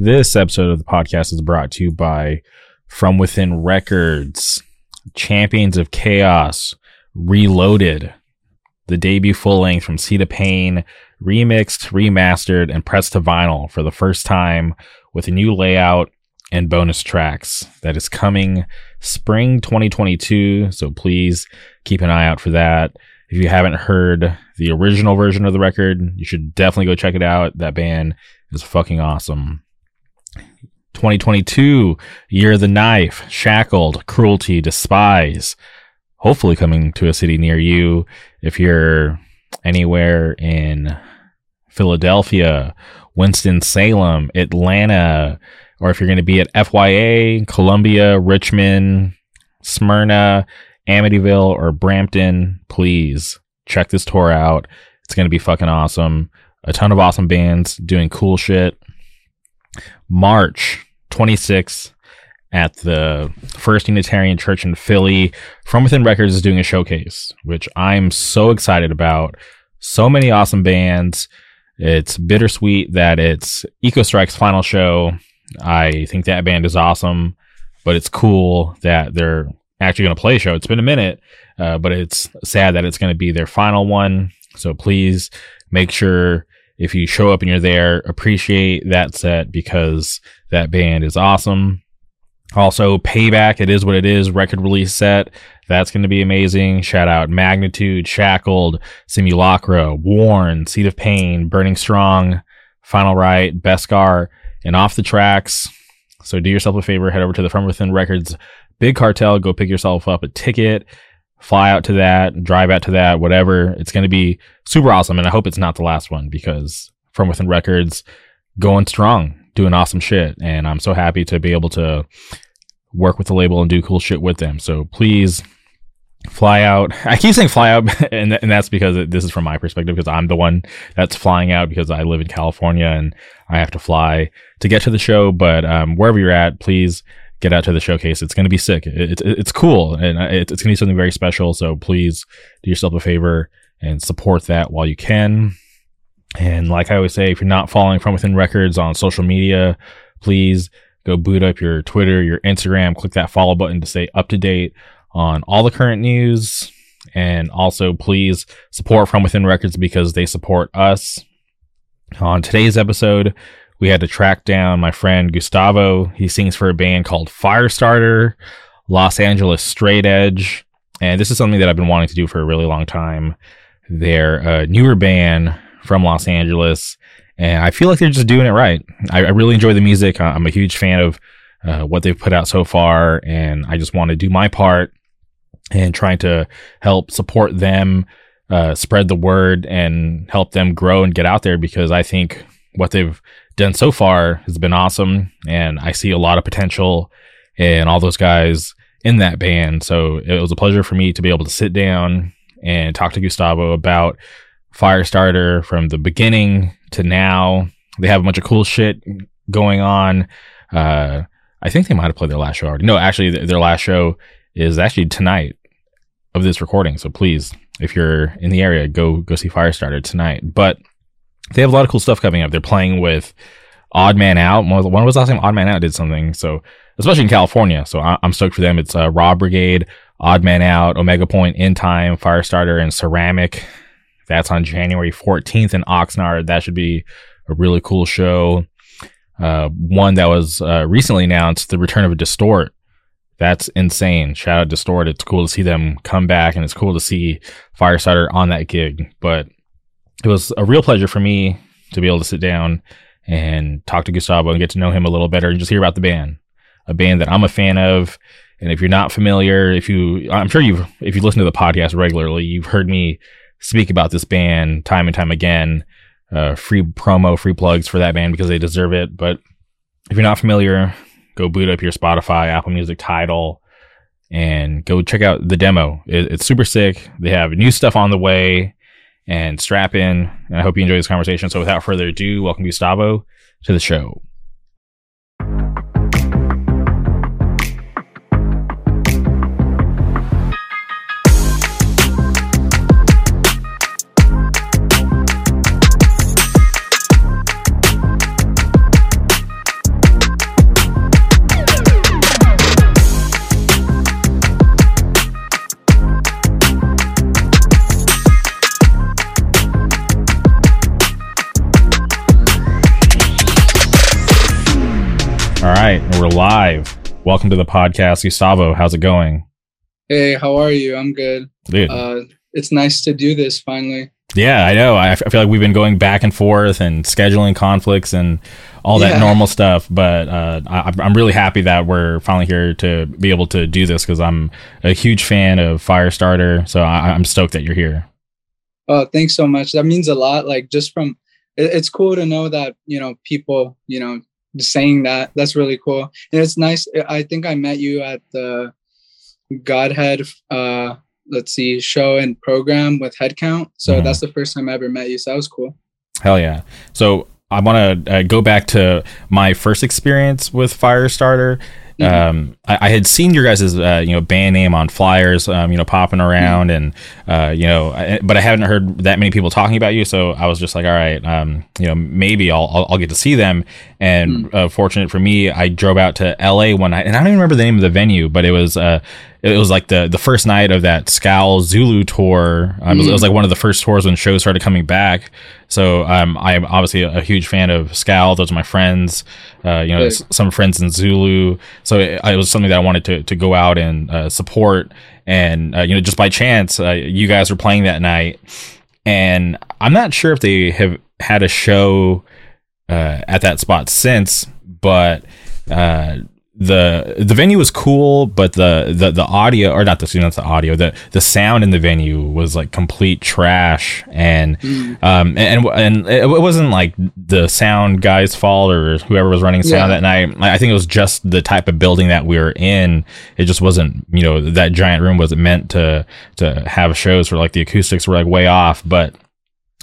This episode of the podcast is brought to you by From Within Records, Champions of Chaos, Reloaded, the debut full length from Seed of Pain, remixed, remastered, and pressed to vinyl for the first time with a new layout and bonus tracks that is coming spring 2022. So please keep an eye out for that. If you haven't heard the original version of the record, you should definitely go check it out. That band is fucking awesome. 2022, Year of the Knife, Shackled, Cruelty, Despise. Hopefully coming to a city near you. If you're anywhere in Philadelphia, Winston-Salem, Atlanta, or if you're going to be at FYA, Columbia, Richmond, Smyrna, Amityville, or Brampton, please check this tour out. It's going to be fucking awesome. A ton of awesome bands doing cool shit. March 26th at the First Unitarian Church in Philly. From Within Records is doing a showcase, which I'm so excited about. So many awesome bands. It's bittersweet that it's Ecostrike's final show. I think that band is awesome, but it's cool that they're actually going to play a show. It's been a minute, uh, but it's sad that it's going to be their final one. So please make sure if you show up and you're there, appreciate that set because that band is awesome. Also, Payback, it is what it is, record release set. That's going to be amazing. Shout out Magnitude, Shackled, Simulacra, Worn, Seed of Pain, Burning Strong, Final Right, Beskar, and off the tracks. So do yourself a favor, head over to the From Within Records Big Cartel, go pick yourself up a ticket, fly out to that, drive out to that, whatever. It's going to be super awesome. And I hope it's not the last one because From Within Records going strong, doing awesome shit. And I'm so happy to be able to work with the label and do cool shit with them. So please fly out. I keep saying fly out, and, and that's because it, this is from my perspective because I'm the one that's flying out because I live in California and I have to fly to get to the show. But um, wherever you're at, please get out to the showcase. It's going to be sick. It's it's cool and it's going to be something very special. So please do yourself a favor and support that while you can. And like I always say, if you're not following From Within Records on social media, please go boot up your Twitter, your Instagram, click that follow button to stay up to date on all the current news. And also, please support From Within Records because they support us. On today's episode, we had to track down my friend Gustavo. He sings for a band called Firestarter, Los Angeles Straight Edge. And this is something that I've been wanting to do for a really long time. They're a newer band from Los Angeles, and I feel like they're just doing it right. I, I really enjoy the music. I'm a huge fan of uh, what they've put out so far, and I just want to do my part and trying to help support them, uh, spread the word, and help them grow and get out there because I think what they've done so far has been awesome, and I see a lot of potential in all those guys in that band. So it was a pleasure for me to be able to sit down and talk to Gustavo about Firestarter from the beginning to now. They have a bunch of cool shit going on. Uh, I think they might have played their last show already. No, actually, their last show is actually tonight of this recording. So please, if you're in the area, go go see Firestarter tonight. But they have a lot of cool stuff coming up. They're playing with Odd Man Out. When was last time Odd Man Out did something? So, especially in California. So I, am stoked for them. It's uh, Raw Brigade, Odd Man Out, Omega Point, In Time, Firestarter, and Ceramic. That's on January 14th in Oxnard. That should be a really cool show. Uh, one that was uh, recently announced, the return of a Distort. That's insane. Shout out Distort. It's cool to see them come back, and it's cool to see Firestarter on that gig. But it was a real pleasure for me to be able to sit down and talk to Gustavo and get to know him a little better and just hear about the band, a band that I'm a fan of. And if you're not familiar, if you, I'm sure you've, if you listen to the podcast regularly, you've heard me speak about this band time and time again. Uh, free promo, free plugs for that band because they deserve it. But if you're not familiar, go boot up your Spotify, Apple Music, Tidal, and go check out the demo. It, it's super sick. They have new stuff on the way and strap in. And I hope you enjoy this conversation. So without further ado, welcome Gustavo to the show. We're live. Welcome to the podcast, Gustavo. How's it going? Hey, how are you? I'm good. Dude. Uh, it's nice to do this finally. Yeah, I know. I, f- I feel like we've been going back and forth and scheduling conflicts and all that Yeah. normal stuff. But uh, I, I'm really happy that we're finally here to be able to do this because I'm a huge fan of Firestarter. So I, I'm stoked that you're here. Oh, thanks so much. That means a lot. Like just from, it, it's cool to know that you know people, you know, just saying that. That's really cool, and it's nice. I think I met you at the Godhead, uh, let's see, show and program with Headcount. So Mhm. that's the first time I ever met you. So that was cool. Hell yeah. So I want to uh, go back to my first experience with Firestarter. Mhm. Um, I, I had seen your guys' uh, you know band name on flyers, um, you know, popping around, and uh, you know, I, but I haven't heard that many people talking about you. So I was just like, all right, um, you know, maybe I'll, I'll I'll get to see them. And uh, fortunate for me, I drove out to L.A. one night, and I don't even remember the name of the venue, but it was uh, it was like the the first night of that Scowl Zulu tour. Um, it, was, it was like one of the first tours when shows started coming back. So um, I'm obviously a, a huge fan of Scowl. Those are my friends. Uh, you know, some friends in Zulu. So it, it was something that I wanted to to go out and uh, support. And uh, you know, just by chance, uh, you guys were playing that night, and I'm not sure if they have had a show uh, at that spot since, but uh, the the venue was cool, but the the, the audio or not the not the audio the the sound in the venue was like complete trash, and Mm. um and and it wasn't like the sound guy's fault or whoever was running sound Yeah. that night. I think it was just the type of building that we were in. It just wasn't you know that giant room wasn't meant to to have shows where like the acoustics were like way off, but.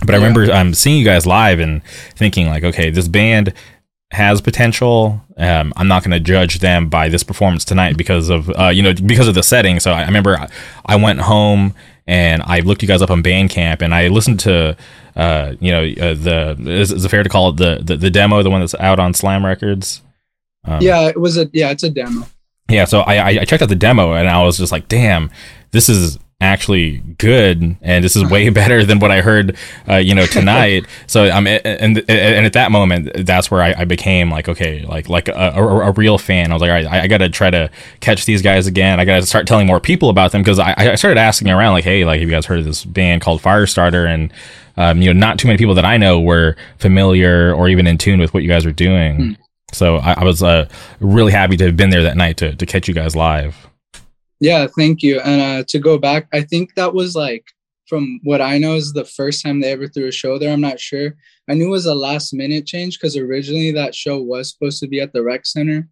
But I remember um, seeing you guys live and thinking like, okay, this band has potential. Um, I'm not going to judge them by this performance tonight because of uh, you know because of the setting. So I, I remember I, I went home and I looked you guys up on Bandcamp and I listened to uh, you know uh, the is, is it fair to call it the, the the demo, the one that's out on Slam Records? Um, Yeah, it was a yeah, it's a demo. yeah, so I, I I checked out the demo and I was just like, damn, this is actually good and this is way better than what I heard, uh, you know, tonight. so I'm and and at that moment, that's where I, I became like, okay, like like a, a, a real fan. I was like, all right, I, I got to try to catch these guys again. I got to start telling more people about them because I, I started asking around like, hey, like have you guys heard of this band called Firestarter? And um, you know, not too many people that I know were familiar or even in tune with what you guys were doing. Hmm. So I, I was uh, really happy to have been there that night to, to catch you guys live. Yeah, thank you. And uh, to go back, I think that was like, from what I know, is the first time they ever threw a show there. I'm not sure. I knew it was a last minute change because originally that show was supposed to be at the rec center,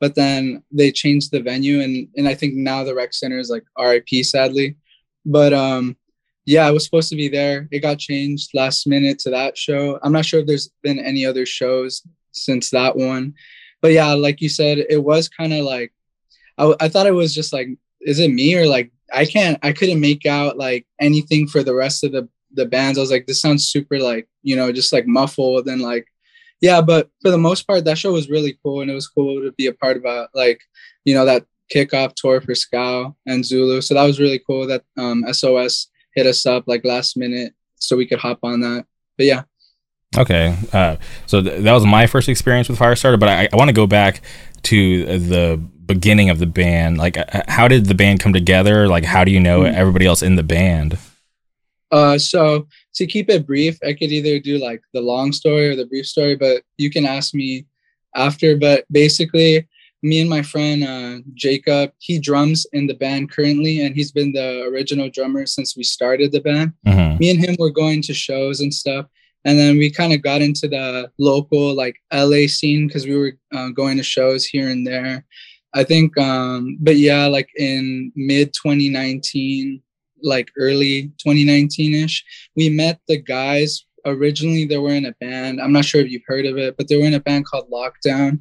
but then they changed the venue, and and I think now the rec center is like RIP, sadly. But um, yeah, I was supposed to be there. It got changed last minute to that show. I'm not sure if there's been any other shows since that one, but yeah, like you said, it was kind of like I thought it was just like, is it me or like I can't I couldn't make out like anything for the rest of the the bands. I was like, this sounds super like you know just like muffled and like yeah, but for the most part, that show was really cool and it was cool to be a part of a like you know that kickoff tour for Scowl and Zulu. So that was really cool that um, SOS hit us up like last minute so we could hop on that. But yeah, Okay, uh, so th- that was my first experience with Firestarter, but I, I want to go back to the beginning of the band. Like, uh, how did the band come together? Like, how do you know Mhm. everybody else in the band? Uh, so to keep it brief, I could either do like the long story or the brief story, but you can ask me after. But basically, me and my friend uh, Jacob, he drums in the band currently, and he's been the original drummer since we started the band. Mhm. Me and him were going to shows and stuff, and then we kind of got into the local like LA scene because we were uh, going to shows here and there. I think, um, but yeah, like in mid 2019, like early 2019 ish, we met the guys. Originally, they were in a band. I'm not sure if you've heard of it, but they were in a band called Lockdown.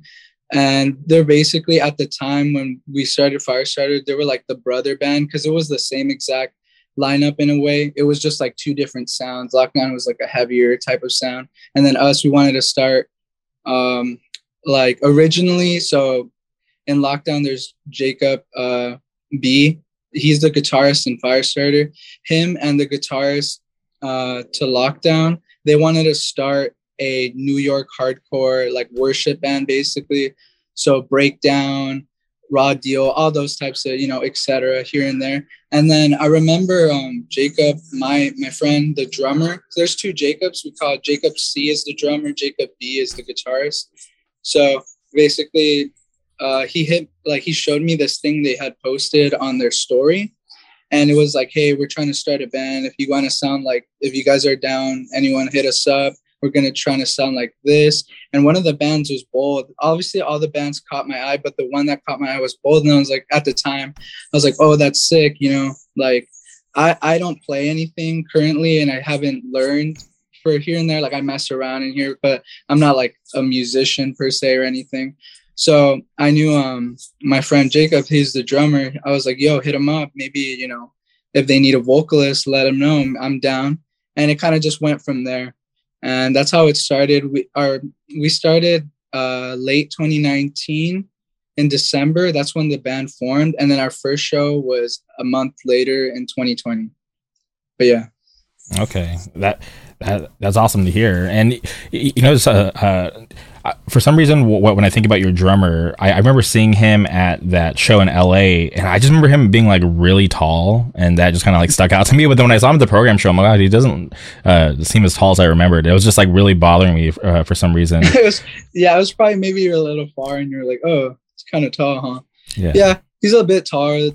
And they're basically at the time when we started Firestarter, they were like the brother band because it was the same exact lineup in a way. It was just like two different sounds. Lockdown was like a heavier type of sound. And then us, we wanted to start um like originally. So in Lockdown, there's Jacob uh B. He's the guitarist in Firestarter. Him and the guitarist uh to Lockdown, they wanted to start a New York hardcore like worship band basically. So breakdown, raw deal, all those types of, you know, etc. here and there. And then I remember um, Jacob, my my friend, the drummer. There's two Jacobs. We call Jacob C is the drummer, Jacob B is the guitarist. So basically, uh, he hit like he showed me this thing they had posted on their story, and it was like, "Hey, we're trying to start a band. If you want to sound like, if you guys are down, anyone hit us up." we're gonna try to sound like this. And one of the bands was bold. Obviously, all the bands caught my eye, but the one that caught my eye was bold. And I was like, at the time, I was like, oh, that's sick. You know, like I I don't play anything currently, and I haven't learned for here and there. Like I mess around in here, but I'm not like a musician per se or anything. So I knew um my friend Jacob, he's the drummer. I was like, yo, hit him up. Maybe, you know, if they need a vocalist, let him know. I'm down. And it kind of just went from there and that's how it started. We are we started uh, late 2019 in December. That's when the band formed, and then our first show was a month later in 2020. But yeah. Okay, that that that's awesome to hear. And you know, uh, uh, for some reason, when I think about your drummer, I, I, remember seeing him at that show in LA, and I just remember him being like really tall, and that just kind of like stuck out to me. But then when I saw him at the program show, I'm like, God, he doesn't uh, seem as tall as I remembered. It was just like really bothering me uh, for some reason. it was, yeah, it was probably maybe you're a little far, and you're like, oh, it's kind of tall, huh? Yeah. Yeah, he's a bit taller.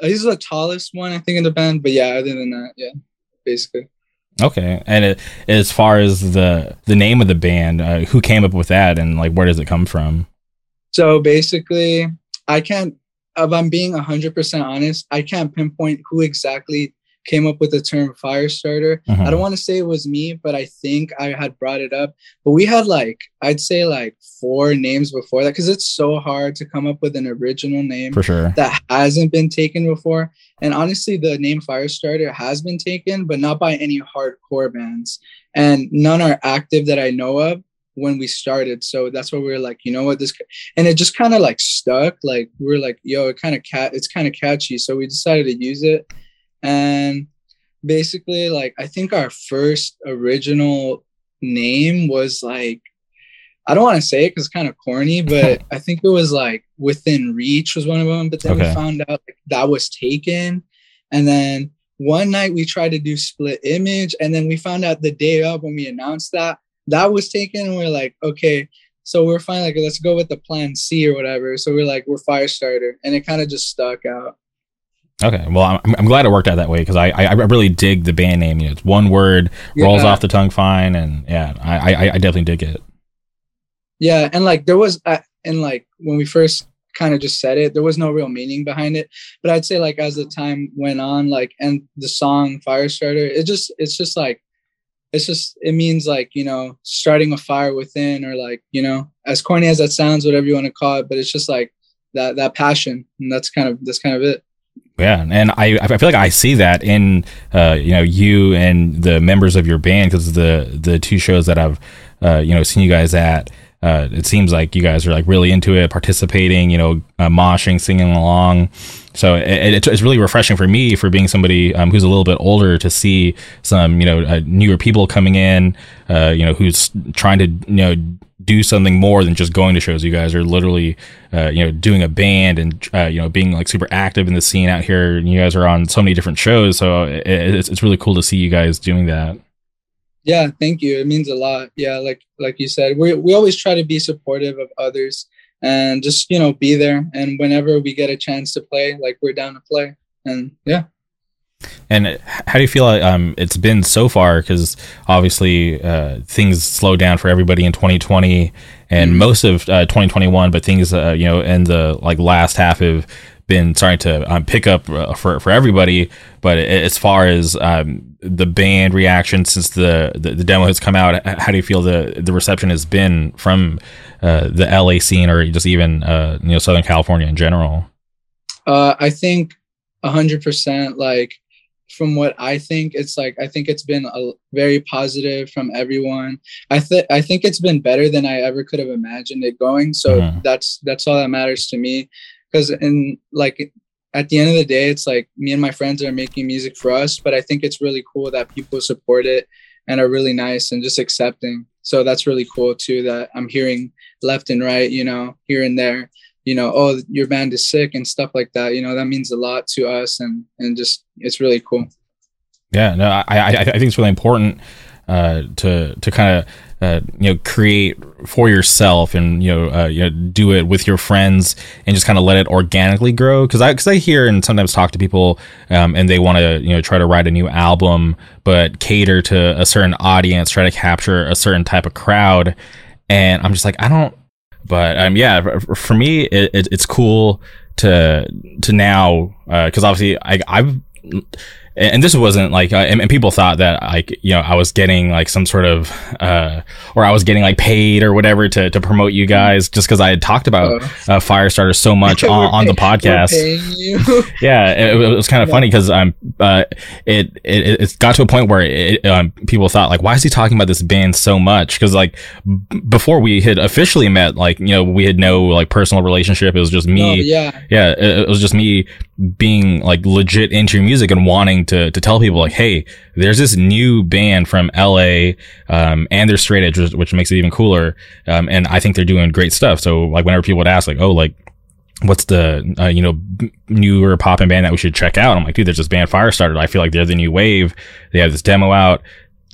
He's the tallest one, I think, in the band. But yeah, other than that, yeah, basically. Okay, and it, as far as the the name of the band, uh, who came up with that, and like where does it come from? So basically, I can't. If I'm being hundred percent honest, I can't pinpoint who exactly came up with the term fire starter. Mm-hmm. I don't want to say it was me, but I think I had brought it up. But we had like, I'd say like four names before that because it's so hard to come up with an original name for sure that hasn't been taken before. And honestly, the name Firestarter has been taken, but not by any hardcore bands. And none are active that I know of when we started. So that's why we were like, you know what, this and it just kind of like stuck. Like we are like, yo, it kind of cat it's kind of catchy. So we decided to use it and basically like i think our first original name was like i don't want to say it because it's kind of corny but i think it was like within reach was one of them but then okay. we found out like, that was taken and then one night we tried to do split image and then we found out the day of when we announced that that was taken and we are like okay so we're fine like let's go with the plan c or whatever so we're like we're fire starter and it kind of just stuck out Okay, well, I'm, I'm glad it worked out that way because I, I, I really dig the band name. You know, it's one word, yeah. rolls off the tongue fine, and yeah, I, I, I definitely dig it. Yeah, and like there was, uh, and like when we first kind of just said it, there was no real meaning behind it. But I'd say like as the time went on, like and the song Firestarter, it just it's just like it's just it means like you know starting a fire within or like you know as corny as that sounds, whatever you want to call it, but it's just like that that passion, and that's kind of that's kind of it. Yeah, and I I feel like I see that in uh, you know you and the members of your band because the the two shows that I've uh, you know seen you guys at. Uh, it seems like you guys are like really into it, participating, you know, uh, moshing, singing along. So it, it's really refreshing for me for being somebody um, who's a little bit older to see some, you know, uh, newer people coming in, uh, you know, who's trying to, you know, do something more than just going to shows. You guys are literally, uh, you know, doing a band and uh, you know being like super active in the scene out here. And you guys are on so many different shows, so it, it's it's really cool to see you guys doing that. Yeah, thank you. It means a lot. Yeah, like like you said, we we always try to be supportive of others and just you know be there. And whenever we get a chance to play, like we're down to play. And yeah. And how do you feel um, it's been so far? Because obviously uh, things slowed down for everybody in 2020 and mm-hmm. most of uh, 2021, but things uh, you know in the like last half have been starting to um, pick up uh, for for everybody. But as far as um, the band reaction since the, the, the demo has come out, how do you feel the the reception has been from uh, the LA scene or just even uh, you know Southern California in general? I think hundred percent like from what I think, it's like I think it's been a very positive from everyone. I think I think it's been better than I ever could have imagined it going. So mm-hmm. that's that's all that matters to me. Because in like at the end of the day, it's like me and my friends are making music for us, but I think it's really cool that people support it and are really nice and just accepting. so that's really cool too that i'm hearing left and right you know here and there you know oh your band is sick and stuff like that you know that means a lot to us and and just it's really cool yeah no i i, I think it's really important uh, to to kind of uh, you know create for yourself and you know, uh, you know do it with your friends and just kind of let it organically grow. Because I because I hear and sometimes talk to people um, and they want to you know try to write a new album but cater to a certain audience try to capture a certain type of crowd. And I'm just like I don't but um yeah for, me it, it, it's cool to to now because uh, obviously I I've and this wasn't like, uh, and, and, people thought that like, you know, I was getting like some sort of, uh, or I was getting like paid or whatever to, to promote you guys just because I had talked about uh, uh Firestarter so much on, on the podcast. yeah, it, it, was kind of yeah. funny because um, uh, it, it it got to a point where it, um, people thought like, why is he talking about this band so much? Because like b- before we had officially met, like you know, we had no like personal relationship. It was just me. Oh, yeah, yeah, it, it was just me being like legit into music and wanting to to tell people like, hey, there's this new band from LA, um, and they're straight edge, which, makes it even cooler. Um, and I think they're doing great stuff. So like whenever people would ask like, oh, like what's the uh, you know newer poppin' band that we should check out? I'm like, dude, there's this band Firestarter. I feel like they're the new wave. They have this demo out.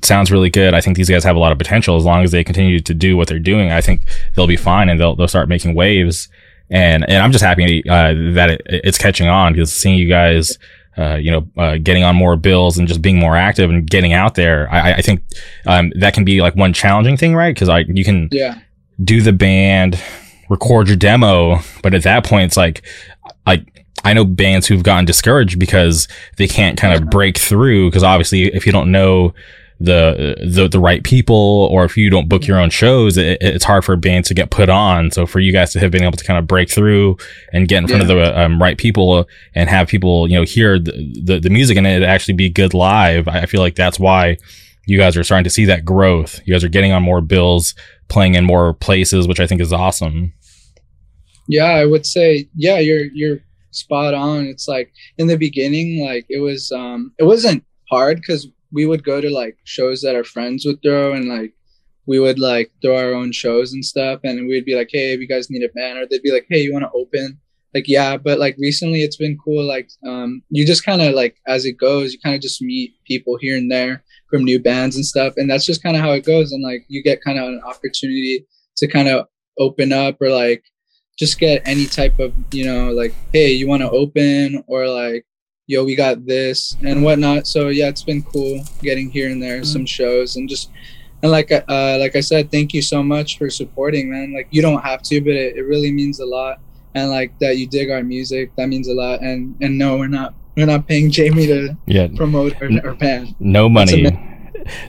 sounds really good. I think these guys have a lot of potential as long as they continue to do what they're doing. I think they'll be fine and they'll they'll start making waves and and I'm just happy uh, that it, it's catching on because seeing you guys. Uh, you know, uh, getting on more bills and just being more active and getting out there. I, I think um, that can be like one challenging thing, right? Because I you can yeah. do the band, record your demo, but at that point, it's like like I know bands who've gotten discouraged because they can't kind of break through. Because obviously, if you don't know the the the right people or if you don't book your own shows it, it's hard for a band to get put on. So for you guys to have been able to kind of break through and get in front yeah. of the um, right people and have people you know hear the, the, the music and it actually be good live I feel like that's why you guys are starting to see that growth. You guys are getting on more bills playing in more places which I think is awesome. Yeah I would say yeah you're you're spot on. It's like in the beginning like it was um it wasn't hard because we would go to like shows that our friends would throw and like we would like throw our own shows and stuff and we'd be like hey if you guys need a band or they'd be like hey you want to open? Like yeah but like recently it's been cool like um you just kind of like as it goes you kind of just meet people here and there from new bands and stuff and that's just kind of how it goes and like you get kind of an opportunity to kind of open up or like just get any type of you know like hey you want to open? or like yo, we got this and whatnot. So yeah, it's been cool getting here and there, mm-hmm. some shows and just and like uh like I said, thank you so much for supporting, man. Like you don't have to, but it, it really means a lot. And like that you dig our music, that means a lot. And and no, we're not we're not paying Jamie to yeah. promote our band. No money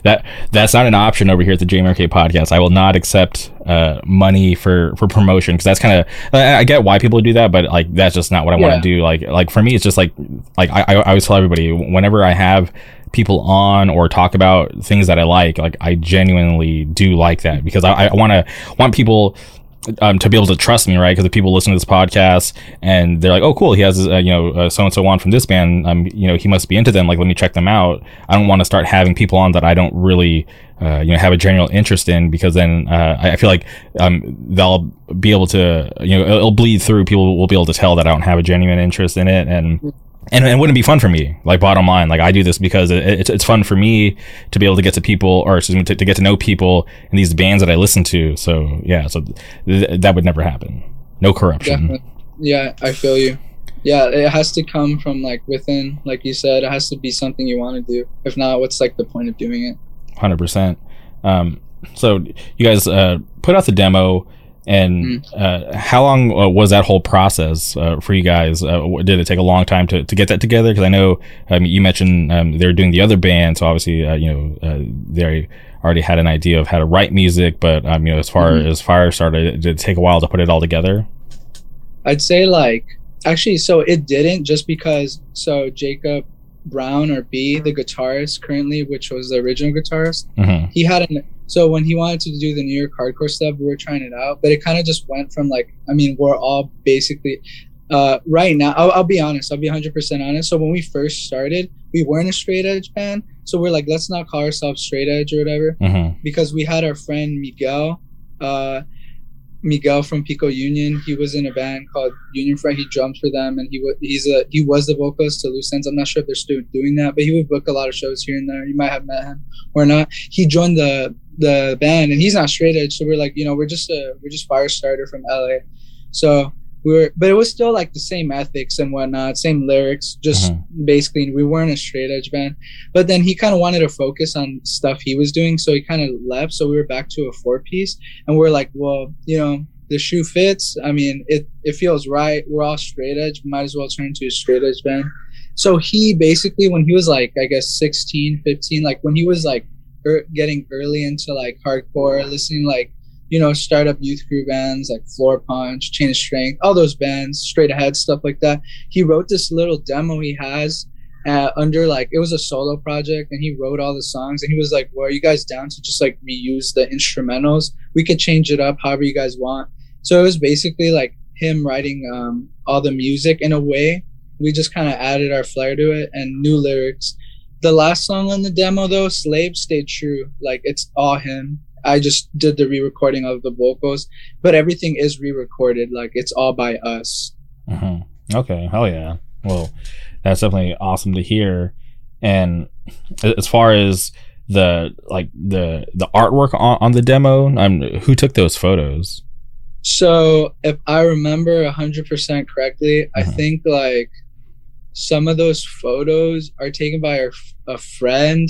that that's not an option over here at the JMRK podcast. I will not accept uh, money for for promotion because that's kind of I, I, get why people do that, but like that's just not what I yeah. want to do. Like like for me, it's just like like I, I always tell everybody whenever I have people on or talk about things that I like, like I genuinely do like that because I, I want to want people um, to be able to trust me, right? Because the people listen to this podcast and they're like, "Oh, cool, he has uh, you know so and so on from this band," um, you know, he must be into them. Like, let me check them out. I don't want to start having people on that I don't really, uh, you know, have a general interest in because then uh, I feel like um, they'll be able to, you know, it'll bleed through. People will be able to tell that I don't have a genuine interest in it, and and it wouldn't be fun for me. Like bottom line, like I do this because it, it's it's fun for me to be able to get to people, or excuse me, to, to get to know people in these bands that I listen to. So yeah, so th- that would never happen. No corruption. Definitely. Yeah, I feel you. Yeah, it has to come from like within, like you said. It has to be something you want to do. If not, what's like the point of doing it? Hundred um, percent. So you guys uh, put out the demo and mm. uh, how long uh, was that whole process uh, for you guys? Uh, did it take a long time to, to get that together? Because I know um, you mentioned um, they were doing the other band, so obviously uh, you know uh, they already had an idea of how to write music. But um, you know, as far mm-hmm. as Firestarter, did it take a while to put it all together? I'd say like actually, so it didn't just because so Jacob Brown or B, the guitarist currently, which was the original guitarist, mm-hmm. he had an so when he wanted to do the New York hardcore stuff, we were trying it out, but it kind of just went from like, I mean, we're all basically, uh, right now, I'll, I'll be honest. I'll be 100 percent honest. So when we first started, we weren't a straight edge band. So we're like, let's not call ourselves straight edge or whatever, Mm-hmm. because we had our friend Miguel, uh, Miguel from Pico Union. He was in a band called Union Front. He drums for them, and he was he's a he was the vocalist to Loose Ends. I'm not sure if they're still doing that, but he would book a lot of shows here and there. You might have met him or not. He joined the the band, and he's not straight edge. So we're like, you know, we're just a we're just fire starter from LA. So we were, but it was still like the same ethics and whatnot, same lyrics. Just uh-huh. basically, we weren't a straight edge band. But then he kind of wanted to focus on stuff he was doing, so he kind of left. So we were back to a four piece, and we're like, well, you know, the shoe fits. I mean, it it feels right. We're all straight edge. Might as well turn into a straight edge band. So he basically, when he was like, I guess 16, 15, like when he was like er, getting early into like hardcore, listening like you know, startup youth crew bands like Floorpunch, Chain of Strength, all those bands, Straight Ahead, stuff like that. He wrote this little demo he has uh, under like it was a solo project, and he wrote all the songs. And he was like, "Well, are you guys down to just like reuse the instrumentals? We could change it up however you guys want." So it was basically like him writing um, all the music in a way. We just kind of added our flair to it and new lyrics. The last song on the demo though, Slave, stayed true. Like it's all him. I just did the re-recording of the vocals, but everything is re-recorded. Like it's all by us. Mm-hmm. Okay, hell yeah. Well, that's definitely awesome to hear. And as far as the like the the artwork on, on the demo, um, who took those photos? So if I remember hundred percent correctly, I Mhm. think like some of those photos are taken by our, a friend.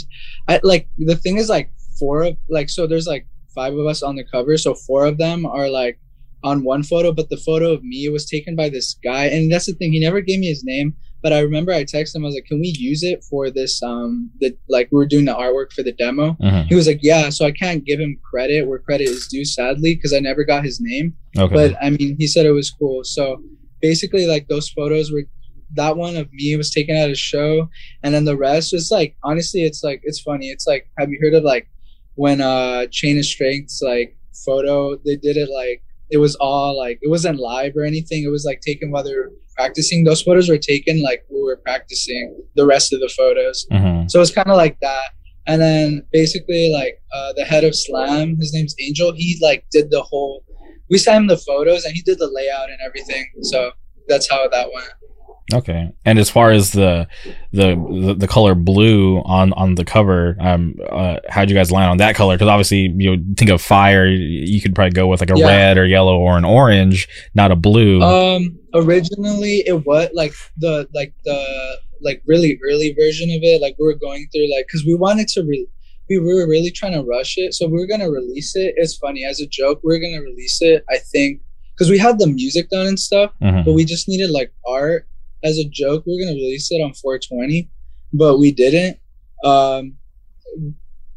I like the thing is like four of like so there's like five of us on the cover, so four of them are like on one photo, but the photo of me was taken by this guy, and that's the thing. He never gave me his name, but I remember I texted him. I was like, "Can we use it for this? Um, the like we were doing the artwork for the demo." Mhm. He was like, "Yeah." So I can't give him credit where credit is due, sadly, because I never got his name. Okay. But I mean, he said it was cool. So basically, like those photos were that one of me was taken at a show, and then the rest was like honestly, it's like it's funny. It's like have you heard of like when uh Chain of Strength's like photo? They did it like it was all like it wasn't live or anything. It was like taken while they were practicing. Those photos were taken like we were practicing the rest of the photos. Mhm. So it's kind of like that. And then basically, like uh, the head of Slam, his name's Angel. He like did the whole. We sent him the photos, and he did the layout and everything. So that's how that went. Okay. And as far as the the the, color blue on on the cover, um, uh, how'd you guys land on that color? Because obviously, you know, think of fire, you could probably go with like a Yeah. red or yellow or an orange, not a blue. Um, originally it was like the like the like really early version of it. Like we were going through like because we wanted to re- we were really trying to rush it, so we were gonna release it. It's funny as a joke. We are gonna release it. I think because we had the music done and stuff. Mhm. but we just needed like art as a joke. we are gonna release it on 420, but we didn't. Um,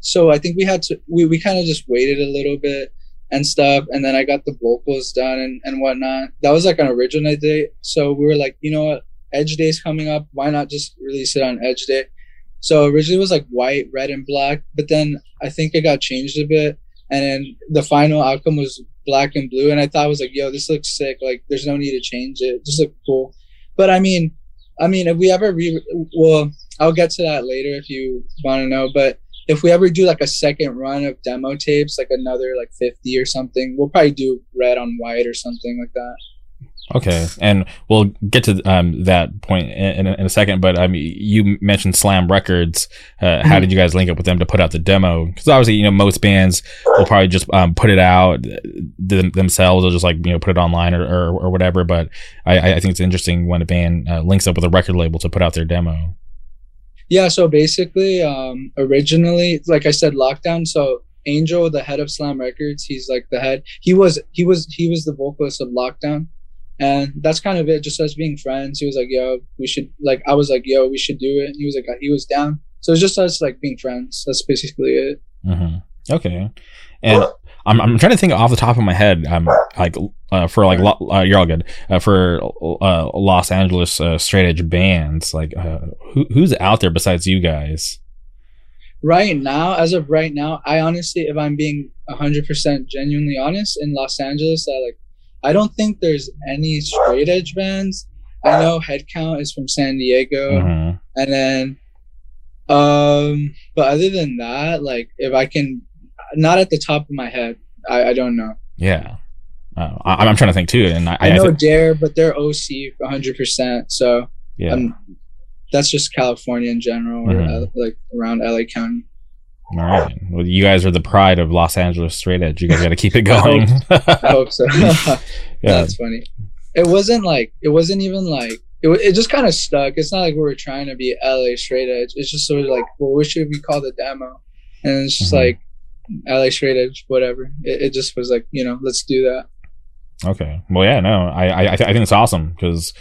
so I think we had to. We, we kind of just waited a little bit and stuff, and then I got the vocals done and and whatnot. That was like an original day. So we were like, you know what, Edge Day's coming up. Why not just release it on Edge Day? So originally it was like white, red, and black, but then I think it got changed a bit, and then the final outcome was black and blue. And I thought I was like, yo, this looks sick. Like, there's no need to change. It just look cool. But I mean, I mean, if we ever re, well, I'll get to that later if you want to know. But if we ever do like a second run of demo tapes, like another like 50 or something, we'll probably do red on white or something like that. Okay, and we'll get to um, that point in, in, a, in a second. But I um, you mentioned Slam Records. Uh, How Mhm. did you guys link up with them to put out the demo? Because obviously, you know, most bands will probably just um, put it out th- themselves, or just like you know, put it online or, or, or whatever. But I, I think it's interesting when a band uh, links up with a record label to put out their demo. Yeah, so basically, um, originally, like I said, lockdown. So Angel, the head of Slam Records, he's like the head. He was he was he was the vocalist of Lockdown, and that's kind of it. Just us being friends. He was like, "Yo, we should." Like I was like, "Yo, we should do it." And he was like, he was down. So it's just us like being friends. That's basically it. hmm Okay, and I'm, I'm trying to think off the top of my head. i'm like uh, for like lo- uh, you're all good. Uh, for uh, Los Angeles uh, straight edge bands, like uh, who who's out there besides you guys? Right now, as of right now, I honestly, if I'm being hundred percent genuinely honest, in Los Angeles, I like, I don't think there's any straight edge bands. I know Headcount is from San Diego, Mhm. and then, um, but other than that, like if I can, not at the top of my head, I, I don't know. Yeah. Uh, I, I'm trying to think too, and I, I, I know Dare, but they're OC 100. percent So yeah. um, that's just California in general, or Mhm. uh, like around LA County. All right. Well, you guys are the pride of Los Angeles straight edge. You guys got to keep it I going. I hope so. yeah. That's funny. It wasn't like it wasn't even like it. It just kind of stuck. It's not like we were trying to be LA straight edge. It's just sort of like, well, what should we call the demo? And it's just Mhm. like LA straight edge, whatever. It, it just was like, you know, let's do that. Okay. Well, yeah, no, I I, I I think it's awesome because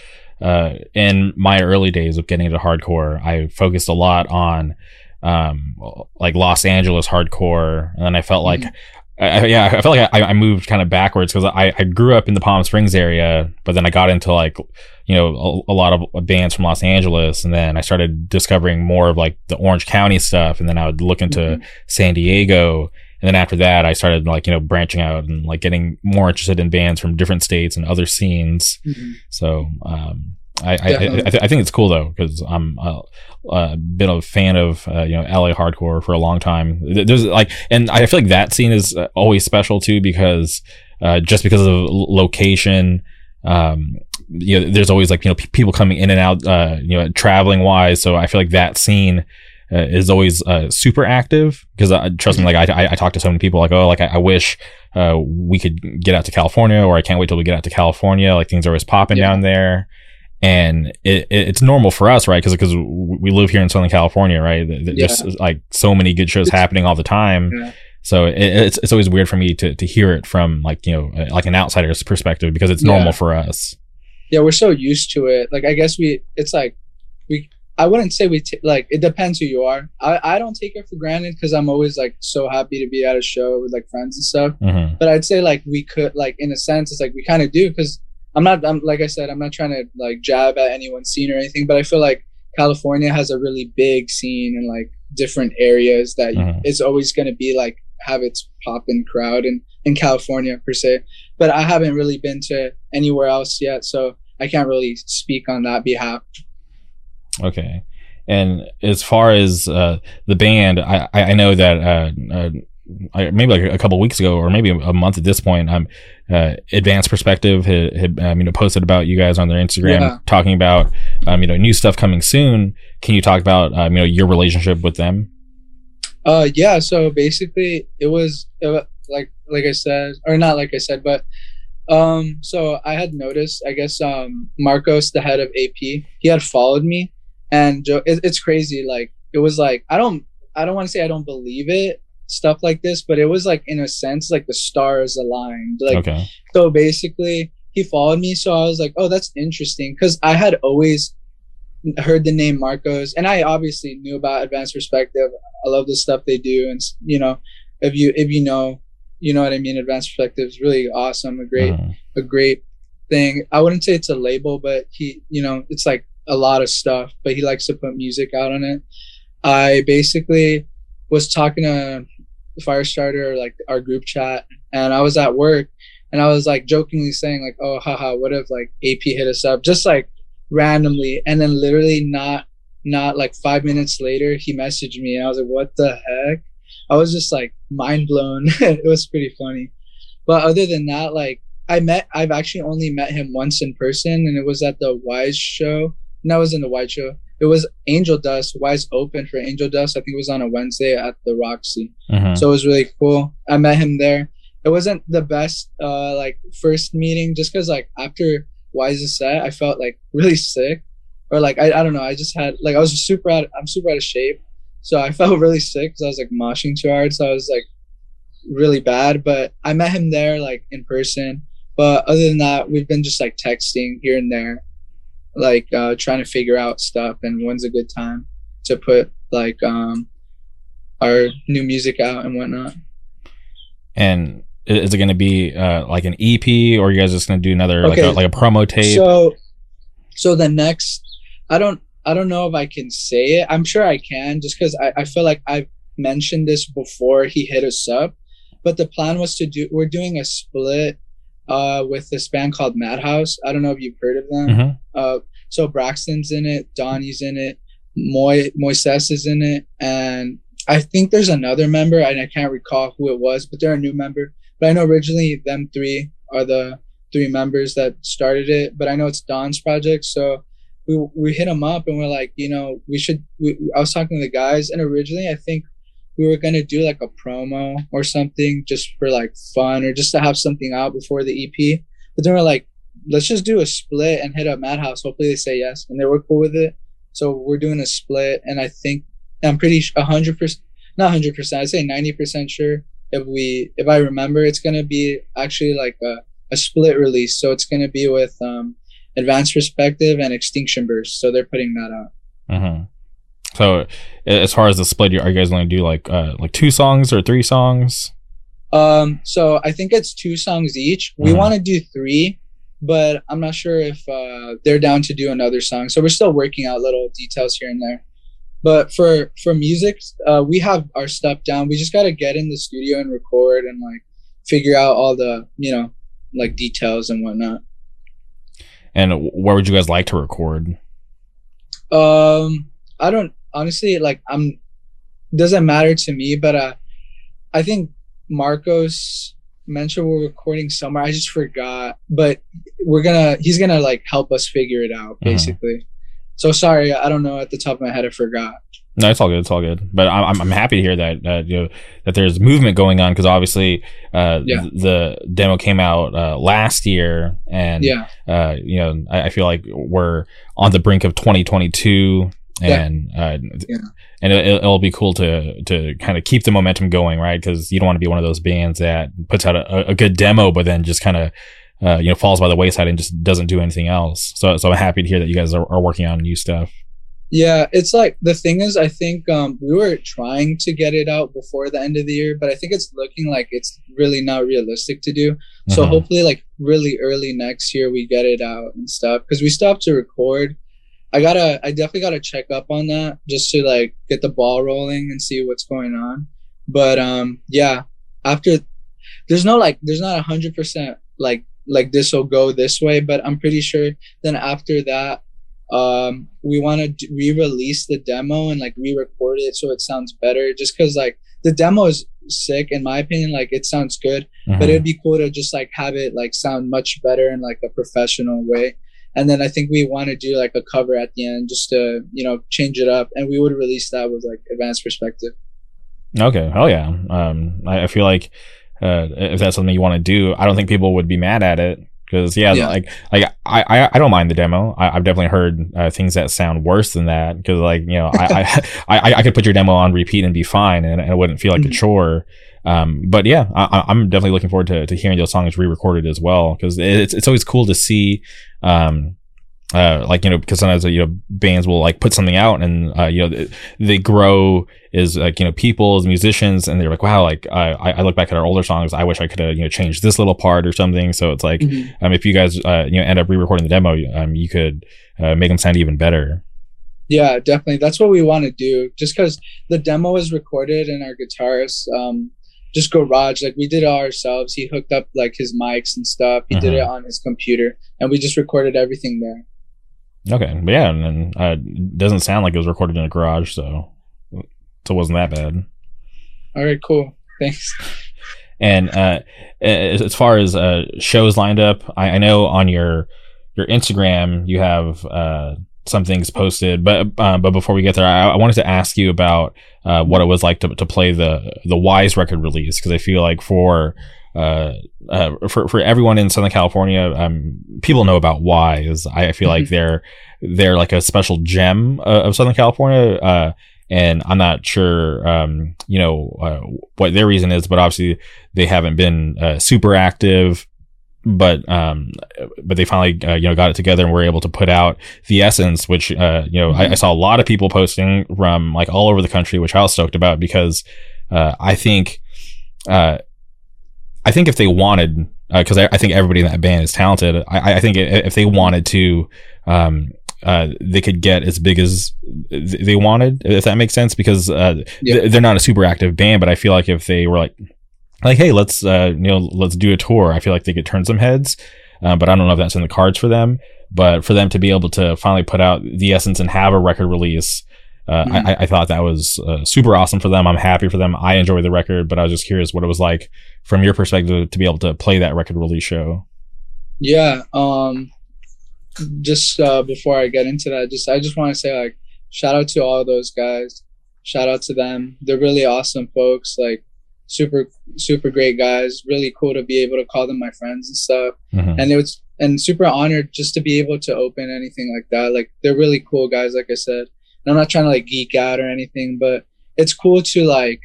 uh, in my early days of getting into hardcore, I focused a lot on um, like Los Angeles hardcore, and then I felt like. I, I- yeah, I felt like I, I moved kind of backwards because I, I grew up in the Palm Springs area, but then I got into like, you know, a, a lot of bands from Los Angeles, and then I started discovering more of like the Orange County stuff, and then I would look into Mhm. San Diego, and then after that, I started like you know branching out and like getting more interested in bands from different states and other scenes. Mhm. So um, I I, I, th- I think it's cool though because I'm uh, uh, been a fan of uh, you know LA hardcore for a long time. There's like, and I feel like that scene is uh, always special too because uh, just because of location. Um, you know, there's always like you know pe- people coming in and out, uh, you know, traveling wise. So I feel like that scene uh, is always uh, super active because uh, trust me, like I, I I talk to so many people like oh like I, I wish uh, we could get out to California or I can't wait till we get out to California. Like things are always popping Yeah. down there. And it, it, it's normal for us, right? Because because we live here in Southern California, right? Th- th- There's like so many good shows happening all the time. Yeah. So it, it's it's always weird for me to to hear it from like you know like an outsider's perspective because it's Yeah. normal for us. yeah we're so used to it like i guess we it's like we i wouldn't say we t- like it depends who you are i i don't take it for granted because i'm always like so happy to be at a show with like friends and stuff hmm but i'd say like we could like in a sense it's like we kind of do because i'm not i'm like i said i'm not trying to like jab at anyone's scene or anything but i feel like california has a really big scene and like different areas that Mhm. it's always going to be like have its poppin' crowd in in california per se but i haven't really been to anywhere else yet so i can't really speak on that behalf Okay. And as far as uh, the band, I, I know that uh, uh, maybe like a couple weeks ago, or maybe a month at this point, um, uh, Advanced Perspective had, had um, you know posted about you guys on their Instagram, Yeah. talking about um, you know new stuff coming soon. Can you talk about um, you know your relationship with them? Uh, yeah. So basically, it was uh, like like I said, or not like I said, but um, so I had noticed. I guess um, Marcos, the head of AP, he had followed me, and Joe, it, it's crazy. Like it was like I don't I don't want to say I don't believe it stuff like this, but it was like in a sense like the stars aligned. Like okay. so basically, he followed me. So I was like, oh, that's interesting. Because I had always heard the name Marcos, and I obviously knew about Advanced Perspective. I love the stuff they do, and you know, if you if you know, you know what I mean. Advanced Perspective is really awesome. A great Mhm. a great thing. I wouldn't say it's a label, but he, you know, it's like a lot of stuff. But he likes to put music out on it. I basically was talking to Firestarter, like our group chat, and I was at work, and I was like jokingly saying like, "Oh, haha, what if like AP hit us up?" Just like randomly, and then literally not not like five minutes later, he messaged me, and I was like, "What the heck?" I was just like mind blown. it was pretty funny. But other than that, like I met, I've actually only met him once in person, and it was at the Wise show. And I was in the Wise show. It was Angel Dust. Wise open for Angel Dust. I think it was on a Wednesday at the Roxy. Mhm. So it was really cool. I met him there. It wasn't the best uh like first meeting just because like after Wise's set, I felt like really sick. Or like I, I don't know, I just had like I was super out I'm super out of shape. So I felt really sick because I was like moshing too hard. So I was like really bad. But I met him there like in person. But other than that, we've been just like texting here and there, like uh trying to figure out stuff and when's a good time to put like um our new music out and whatnot. And is it going to be uh, like an EP, or are you guys just going to do another like a, like a promo tape? So, so the next, I don't, I don't know if I can say it. I'm sure I can, just because I, I feel like I've mentioned this before he hit us up. But the plan was to do. We're doing a split uh, with this band called Madhouse. I don't know if you've heard of them. Mhm. Uh, So Braxton's in it, Donnie's in it, Moy Moises is in it, and I think there's another member, and I can't recall who it was, but they're a new member. But I know originally them three are the three members that started it. But I know it's Don's project, so we we hit them up and we're like, you know, we should. We, I was talking to the guys, and originally I think we were gonna do like a promo or something just for like fun or just to have something out before the EP. But then we're like, let's just do a split and hit up Madhouse. Hopefully they say yes, and they were cool with it. So we're doing a split, and I think I'm pretty hundred percent, not hundred percent. I'd say ninety percent sure. If we, if I remember, it's gonna be actually like a, a split release. So it's gonna be with um, Advanced Perspective and Extinction Burst. So they're putting that out. Mm-hmm. So as far as the split, are you guys going to do like uh, like two songs or three songs? Um, so I think it's two songs each. We mm-hmm. want to do three, but I'm not sure if uh, they're down to do another song. So we're still working out little details here and there. But for for music, uh, we have our stuff down. We just got to get in the studio and record and like figure out all the you know like details and whatnot. And where would you guys like to record? Um, I don't honestly like. I'm doesn't matter to me, but uh, I think Marcos mentioned we're recording somewhere. I just forgot, but we're gonna. He's gonna like help us figure it out, mm-hmm. basically. Mm-hmm. So sorry, I don't know at the top of my head. I forgot. No, it's all good. It's all good. But I'm I'm happy to hear that uh, you know that there's movement going on because obviously uh, yeah. the demo came out uh, last year, and yeah, uh, you know I, I, feel like we're on the brink of 2022, and yeah. Uh, yeah. and it, will be cool to to kind of keep the momentum going, right? Because you don't want to be one of those bands that puts out a, a good demo, but then just kind of uh, you know falls by the wayside and just doesn't do anything else. So so I'm happy to hear that you guys are, are working on new stuff. Yeah, it's like the thing is, I think um, we were trying to get it out before the end of the year, but I think it's looking like it's really not realistic to do. Mm-hmm. So hopefully, like really early next year, we get it out and stuff because we have to record. I gotta, I definitely gotta check up on that just to like get the ball rolling and see what's going on. But um, yeah, after there's no like, there's not a hundred percent like like this will go this way, but I'm pretty sure then after that um, we want to re-release the demo and like re-record it so it sounds better just because like the demo is sick in my opinion like it sounds good mm-hmm. but it'd be cool to just like have it like sound much better in like a professional way and then i think we want to do like a cover at the end just to you know change it up and we would release that with like advanced perspective okay oh yeah um i, I feel like uh, if that's something you want to do i don't think people would be mad at it because yeah, yeah, like like I, I don't mind the demo. I, have definitely heard uh, things that sound worse than that. Because like you know, I, I, I I could put your demo on repeat and be fine, and, and it wouldn't feel like mm-hmm. a chore. Um, but yeah, I, am definitely looking forward to, to hearing those songs re-recorded as well because it's it's always cool to see um, uh, like you know because sometimes you know bands will like put something out and uh, you know they grow as like you know people as musicians and they're like wow like I, I look back at our older songs I wish I could have you know changed this little part or something. So it's like mm-hmm. um, if you guys uh, you know end up re-recording the demo um, you could uh, make them sound even better. Yeah definitely. That's what we want to do. Just because the demo is recorded and our guitarist um, just garage like we did it ourselves he hooked up like his mics and stuff he mm-hmm. did it on his computer and we just recorded everything there Okay, but yeah, and uh, it doesn't sound like it was recorded in a garage, so so it wasn't that bad. All right, cool. Thanks. And uh, as far as uh, shows lined up, I, I, know on your your Instagram you have uh, some things posted, but uh, but before we get there, I, I wanted to ask you about uh, what it was like to, to play the the Wise record release because I feel like for uh, uh, for for everyone in Southern California, um, people know about Wise. I feel like mm-hmm. they're they're like a special gem uh, of Southern California. Uh, and I'm not sure, um, you know, uh, what their reason is, but obviously they haven't been uh, super active. But um, but they finally uh, you know got it together and were able to put out the essence, which uh, you know mm-hmm. I, I, saw a lot of people posting from like all over the country, which I was stoked about because uh, I think uh, I think if they wanted, because uh, I, I, think everybody in that band is talented. I, I think if they wanted to, um, uh, they could get as big as they wanted, if that makes sense. Because uh, yeah. they're not a super active band, but I feel like if they were like, like, hey, let's uh, you know, let's do a tour. I feel like they could turn some heads. uh, but I don't know if that's in the cards for them. But for them to be able to finally put out the essence and have a record release, uh, mm-hmm. I, I, thought that was uh, super awesome for them. I'm happy for them. I enjoy the record, but I was just curious what it was like from your perspective to be able to play that record release show. Yeah. Um, just uh, before I get into that, just I just want to say like shout out to all those guys. Shout out to them. They're really awesome folks. Like super super great guys. Really cool to be able to call them my friends and stuff. Mm-hmm. And it was and super honored just to be able to open anything like that. Like they're really cool guys. Like I said, and I'm not trying to like geek out or anything, but it's cool to like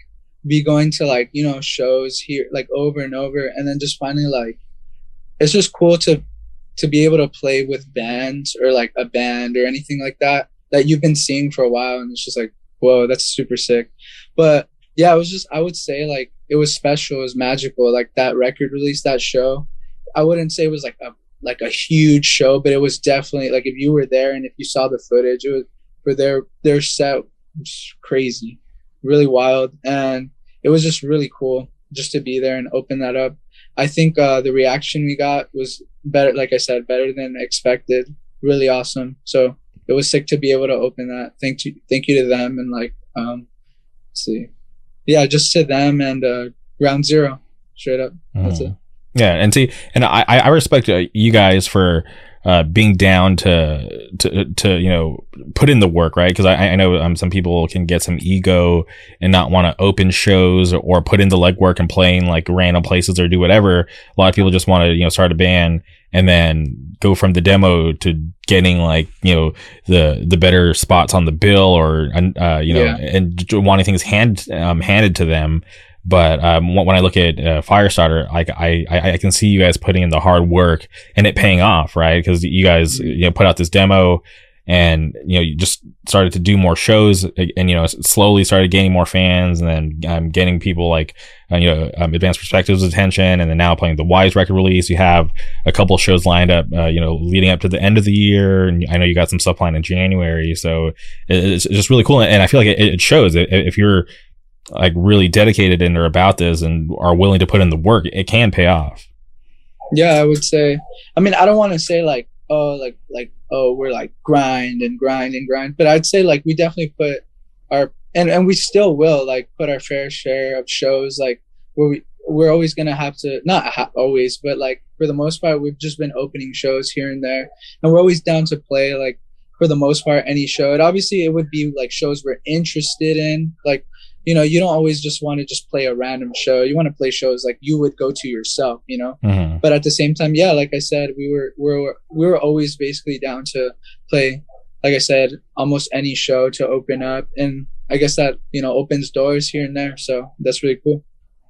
be going to like you know shows here like over and over, and then just finally like it's just cool to to be able to play with bands or like a band or anything like that that you've been seeing for a while and it's just like whoa that's super sick but yeah it was just i would say like it was special it was magical like that record release that show i wouldn't say it was like a like a huge show but it was definitely like if you were there and if you saw the footage it was for their their set was crazy really wild and it was just really cool just to be there and open that up I think uh, the reaction we got was better. Like I said, better than expected. Really awesome. So it was sick to be able to open that. Thank you, thank you to them and like, um, see, yeah, just to them and uh, Ground Zero, straight up. Mm. That's it. Yeah, and see, and I I respect uh, you guys for uh, being down to to to you know put in the work, right? Because I, I know um, some people can get some ego and not want to open shows or, or put in the legwork and playing like random places or do whatever. A lot of people just want to you know start a band and then go from the demo to getting like you know the the better spots on the bill or uh, you know yeah. and wanting things hand um, handed to them but um, when I look at uh, Firestarter, I, I, I can see you guys putting in the hard work and it paying off, right? Because you guys you know put out this demo and you know you just started to do more shows and you know slowly started gaining more fans and then um, getting people like uh, you know um, advanced perspectives attention and then now playing the wise record release you have a couple shows lined up uh, you know leading up to the end of the year and i know you got some stuff planned in january so it's just really cool and i feel like it, it shows if you're like really dedicated and are about this and are willing to put in the work, it can pay off. Yeah, I would say. I mean, I don't want to say like, oh, like like oh, we're like grind and grind and grind, but I'd say like we definitely put our and and we still will like put our fair share of shows like where we we're always gonna have to not ha- always, but like for the most part, we've just been opening shows here and there, and we're always down to play like for the most part any show. And obviously, it would be like shows we're interested in, like you know you don't always just want to just play a random show. You want to play shows like you would go to yourself you know? Mm-hmm. but at the same time yeah like i said we were we were we were always basically down to play like i said almost any show to open up. And i guess that you know opens doors here and there so that's really cool.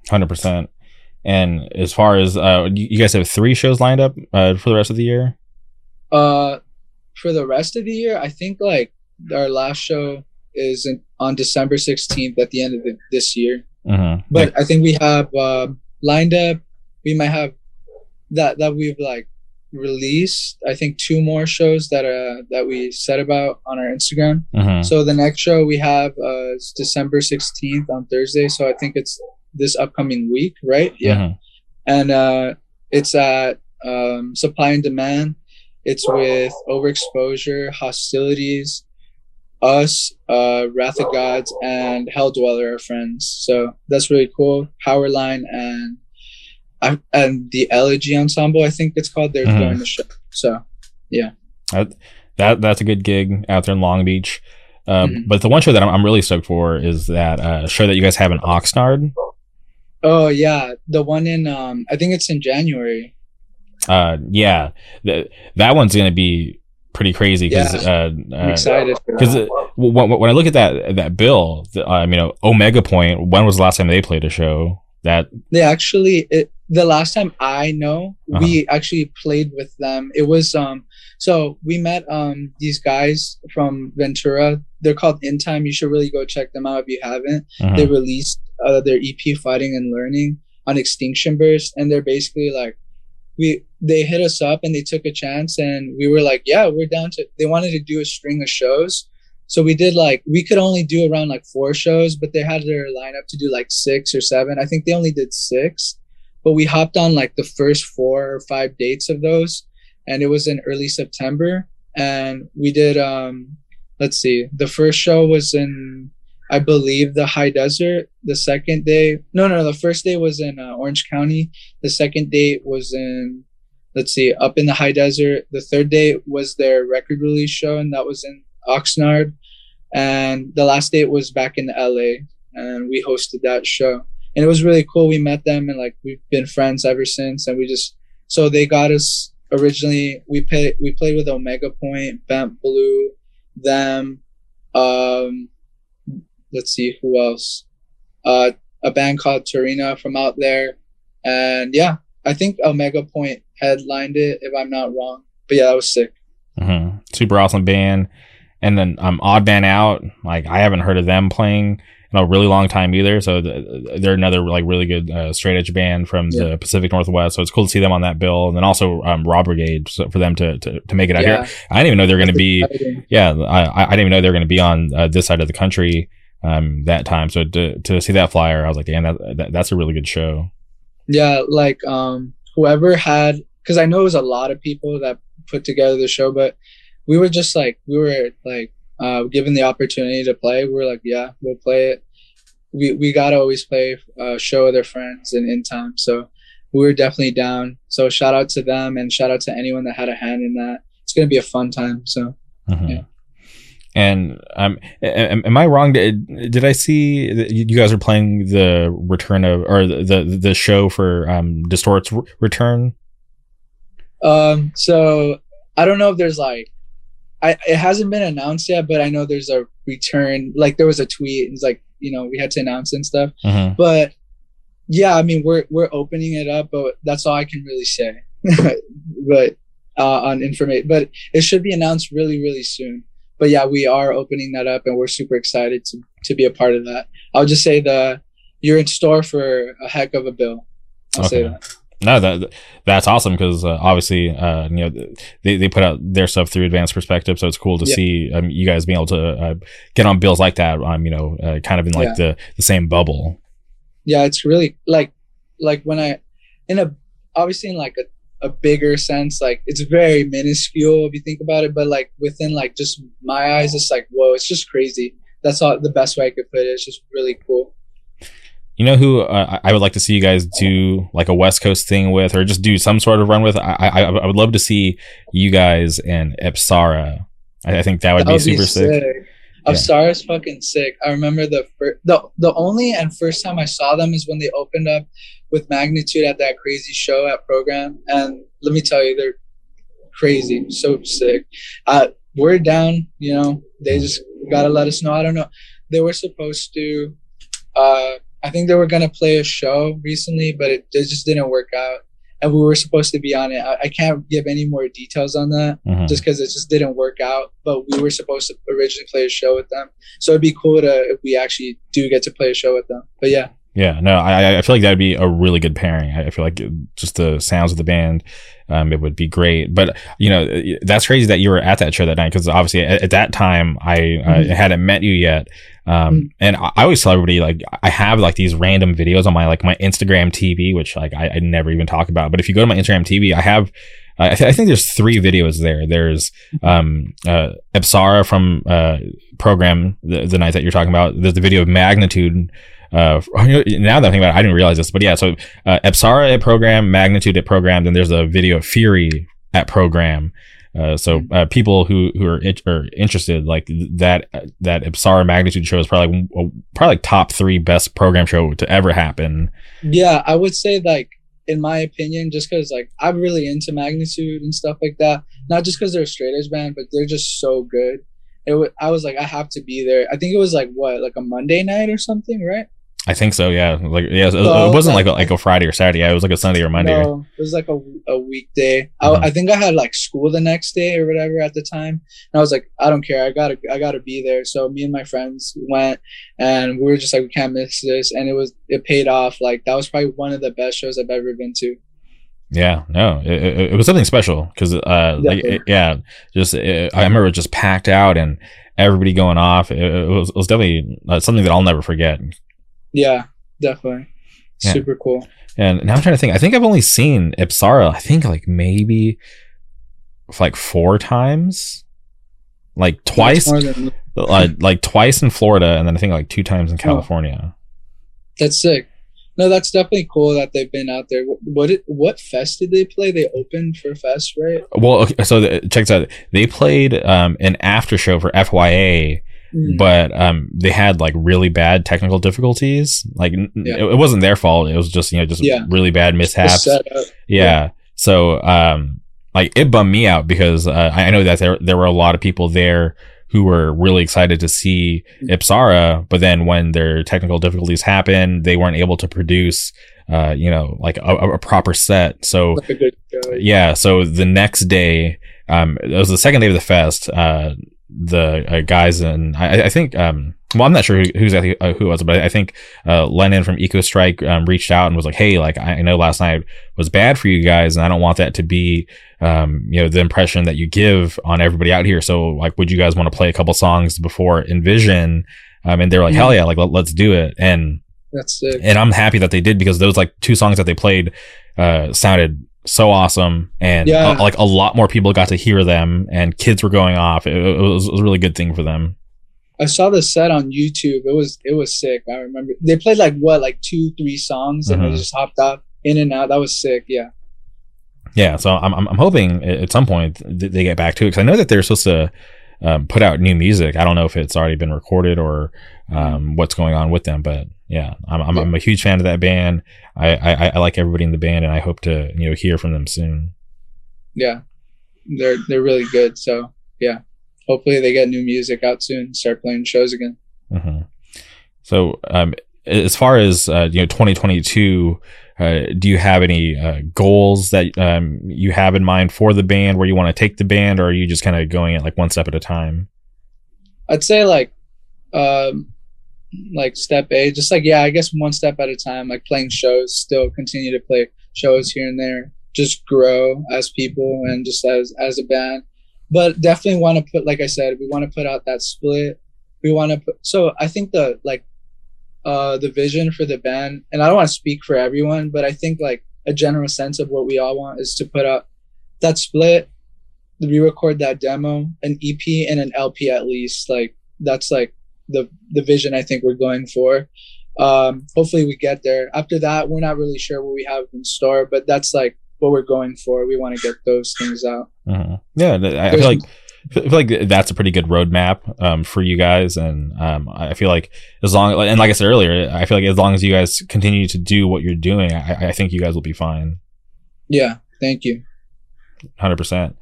100% and as far as uh you guys have three shows lined up uh, for the rest of the year? Uh for the rest of the year i think like our last show is in, on December 16th at the end of the, this year. Mm-hmm. But I think we have uh, lined up. We might have that that we've like released. I think two more shows that uh that we said about on our Instagram. Mm-hmm. So the next show we have uh, is December 16th on Thursday. So I think it's this upcoming week, right? Yeah. Mm-hmm. And uh, it's at um, Supply and Demand. It's with overexposure, hostilities, us, uh, Wrath of Gods, and Hell Dweller are friends. So that's really cool. Powerline and and the Elegy Ensemble, I think it's called. They're mm-hmm. doing the show. So yeah, that, that that's a good gig out there in Long Beach. Uh, mm-hmm. But the one show that I'm, I'm, really stoked for is that uh, show that you guys have in Oxnard. Oh yeah, the one in um, I think it's in January. Uh, yeah, the, that one's gonna be pretty crazy because yeah, uh, uh, excited because when, when I look at that that bill, the, I mean, Omega Point. When was the last time they played a show? That they actually it, the last time I know uh-huh. we actually played with them. It was um so we met um these guys from Ventura. They're called In Time. You should really go check them out if you haven't. Uh-huh. They released uh, their EP Fighting and Learning on Extinction Burst, and they're basically like we they hit us up and they took a chance and we were like yeah we're down to they wanted to do a string of shows. So we did like we could only do around like four shows but they had their lineup to do like six or seven. I think they only did six but we hopped on like the first four or five dates of those, and it was in early September, and we did um, let's see, the first show was in I believe the high desert. The second day, no, no, the first day was in uh, Orange County. The second date was in, let's see, up in the high desert. The third day was their record release show, and that was in Oxnard. And the last date was back in LA, and we hosted that show. And it was really cool. We met them, and like we've been friends ever since. And we just so they got us originally. We pay we played with Omega Point, Bent Blue, them. Um, let's see who else. Uh, a band called Torina from out there, and yeah, I think Omega Point headlined it if I'm not wrong. But yeah, that was sick. Mm-hmm. Super awesome band. And then um, Odd Man Out, like I haven't heard of them playing in a really long time either. So they're another like really good uh, straight edge band from yeah. the Pacific Northwest. So it's cool to see them on that bill. And then also um, Raw Brigade so for them to, to, to make it out yeah. here. I didn't even know they're going to be. Yeah, I, I didn't even know they're going to be on uh, this side of the country um, that time. So to, to see that flyer, I was like, damn, that, that that's a really good show. Yeah, like um, whoever had, because I know it was a lot of people that put together the show, but we were just like, we were like, uh, given the opportunity to play, we were like, yeah, we'll play it. We we gotta always play, uh, show other friends and in time. So we were definitely down. So shout out to them and shout out to anyone that had a hand in that. It's gonna be a fun time. So mm-hmm. yeah. And um, am, am I wrong? Did, did I see you guys are playing the return of or the the show for um, Distort's return? Um. So I don't know if there's like, I it hasn't been announced yet, but I know there's a return. Like there was a tweet. And it's like you know we had to announce and stuff. Mm-hmm. But yeah, I mean we're we're opening it up, but that's all I can really say. but uh, on information, but it should be announced really really soon but yeah, we are opening that up, and we're super excited to to be a part of that. I'll just say the you're in store for a heck of a bill. I'll okay. say that. No, that that's awesome because uh, obviously, uh, you know, they, they put out their stuff through advanced perspective, so it's cool to yeah. see um, you guys being able to uh, get on bills like that. Um, you know, uh, kind of in like yeah. the the same bubble. Yeah, it's really like like when I in a obviously in like a a bigger sense like it's very minuscule if you think about it but like within like just my eyes it's like whoa it's just crazy that's all the best way i could put it it's just really cool you know who uh, I would like to see you guys do like a West Coast thing with, or just do some sort of run with? I I, I would love to see you guys and Epsara. I, I think that would that be would super be sick. sick. Yeah. Epsara's fucking sick. I remember the first, the the only and first time I saw them is when they opened up with Magnitude at that crazy show at Programme. And let me tell you, they're crazy, so sick. Uh, we're down, you know, they just gotta let us know. I don't know. They were supposed to uh I think they were gonna play a show recently, but it, it just didn't work out. And we were supposed to be on it. I, I can't give any more details on that mm-hmm. just because it just didn't work out. But we were supposed to originally play a show with them. So it'd be cool to if we actually do get to play a show with them. But yeah, yeah, no, I I feel like that'd be a really good pairing. I feel like just the sounds of the band, um, it would be great. But you know, that's crazy that you were at that show that night because obviously at, at, that time I mm-hmm. uh, hadn't met you yet. Um, mm-hmm. and I, I, always tell everybody like I have like these random videos on my like my Instagram TV, which like I, I never even talk about. But if you go to my Instagram TV, I have. I, th- I, think there's three videos there. There's um, uh, Epsara from uh, Programme the, the night that you're talking about. There's the video of Magnitude uh, now that I'm thinking about it, I didn't realize this, but yeah, so uh, Epsara at Programme, Magnitude at Programme, then there's a video of Fury at Programme. Uh, so hmm. uh, people who who are, in, are interested, like that that Epsara Magnitude show is probably like, probably like top three best Programme show to ever happen. Yeah, I would say like in my opinion, just because like I'm really into Magnitude and stuff like that. Not just because they're a straight edge band, but they're just so good. It w- I was like, I have to be there. I think it was like what, like a Monday night or something, right? I think so. Yeah, like yeah, it, it wasn't like, like, a, like a Friday or Saturday. Yeah, it was like a Sunday or Monday. No, it was like a, a weekday. Mm-hmm. I, I think I had like school the next day or whatever at the time, and I was like, I don't care. I gotta I gotta be there. So me and my friends went, and we were just like, we can't miss this, and it was it paid off. Like that was probably one of the best shows I've ever been to. Yeah, no, it, it, it was something special because, uh, like, it, yeah, just I remember just packed out and everybody going off. It, was, it was definitely uh, something that I'll never forget. Yeah, definitely. Yeah. super cool. And now I'm trying to think. I think I've only seen Ipsara. I think like maybe like four times, like twice, than, uh, like twice in Florida, and then I think like two times in California. that's sick. No, that's definitely cool that they've been out there. What what, what fest did they play? They opened for fest, right? Well, okay, so the, check this out. They played um, an after show for FYA, Mm. but um, they had like really bad technical difficulties. Like n- Yeah. it, it wasn't their fault. It was just you know just Yeah. really bad mishaps. setup. Yeah. So, um, like it bummed me out because uh, I know that there there were a lot of people there who were really excited to see Ipsara, but then when their technical difficulties happened, they weren't able to produce, uh, you know, like a, a proper set. So, Like a good show. yeah. So the next day, um, it was the second day of the fest. Uh, the uh, guys and I, I think, um, well, I'm not sure who, who's exactly uh, who it was, but I think uh, Lennon from Ecostrike um, reached out and was like, "Hey, like I I know last night was bad for you guys, and I don't want that to be, um, you know, the impression that you give on everybody out here. So, like, would you guys want to play a couple songs before Envision?" Um, and they were like, Yeah. "Hell yeah! Like, let, let's do it." And That's sick. and I'm happy that they did because those like two songs that they played uh, sounded so awesome, and Yeah. uh, like a lot more people got to hear them, and kids were going off. It, it was, it was a really good thing for them. I saw the set on YouTube. It was it was sick. I remember they played like what like two three songs and Mhm. they just hopped off in and out. That was sick. Yeah. Yeah, so I'm I'm, I'm hoping at some point th- they get back to it because I know that they're supposed to um, put out new music. I don't know if it's already been recorded or um, what's going on with them, but yeah, I'm I'm, I'm a huge fan of that band. I, I I like everybody in the band, and I hope to you know hear from them soon. Yeah. They're they're really good. So yeah. Hopefully they get new music out soon. Start playing shows again. hmm So, um, as far as uh, you know, 2022, uh, do you have any uh, goals that um, you have in mind for the band, where you want to take the band, or are you just kind of going it like one step at a time? I'd say like um like step A, just like yeah, I guess one step at a time, like playing shows, still continue to play shows here and there, just grow as people and just as as a band. But definitely want to put like I said, we want to put out that split. We want to put so I think the like uh the vision for the band and I don't want to speak for everyone, but I think like a general sense of what we all want is to put out that split, re-record that demo, an EP and an LP at least. Like that's like the the vision I think we're going for. Um, hopefully we get there. After that, we're not really sure what we have in store, but that's like what we're going for. We want to get those things out. Mhm. Yeah, I I feel like I feel like that's a pretty good roadmap um, for you guys, and um, I feel like as long and like I said earlier, I feel like as long as you guys continue to do what you're doing, I, I think you guys will be fine. Yeah, thank you. hundred percent.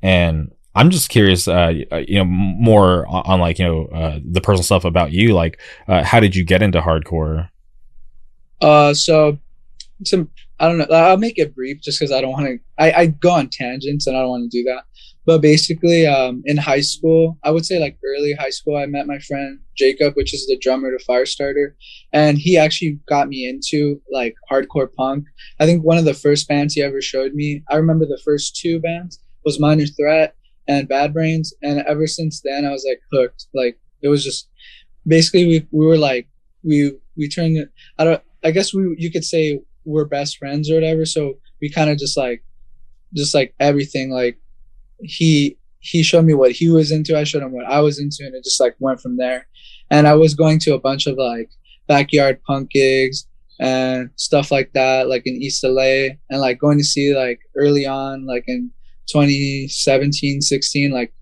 And I'm just curious, uh, you know, more on, like you know uh, the personal stuff about you. Like, uh, how did you get into hardcore? Uh, so I don't know. I'll make it brief just because I don't want to. I, I go on tangents and I don't want to do that. But basically, um, in high school, I would say like early high school, I met my friend Jacob, which is the drummer to Firestarter, and he actually got me into like hardcore punk. I think one of the first bands he ever showed me. I remember the first two bands was Minor Threat and Bad Brains, and ever since then, I was like hooked. Like it was just basically we we were like we we turned. I don't. I guess we you could say we're best friends or whatever. So we kind of just like just like everything like he he showed me what he was into i showed him what i was into and it just like went from there and i was going to a bunch of like backyard punk gigs and stuff like that like in east la and like going to see like early on like in 2017 16 like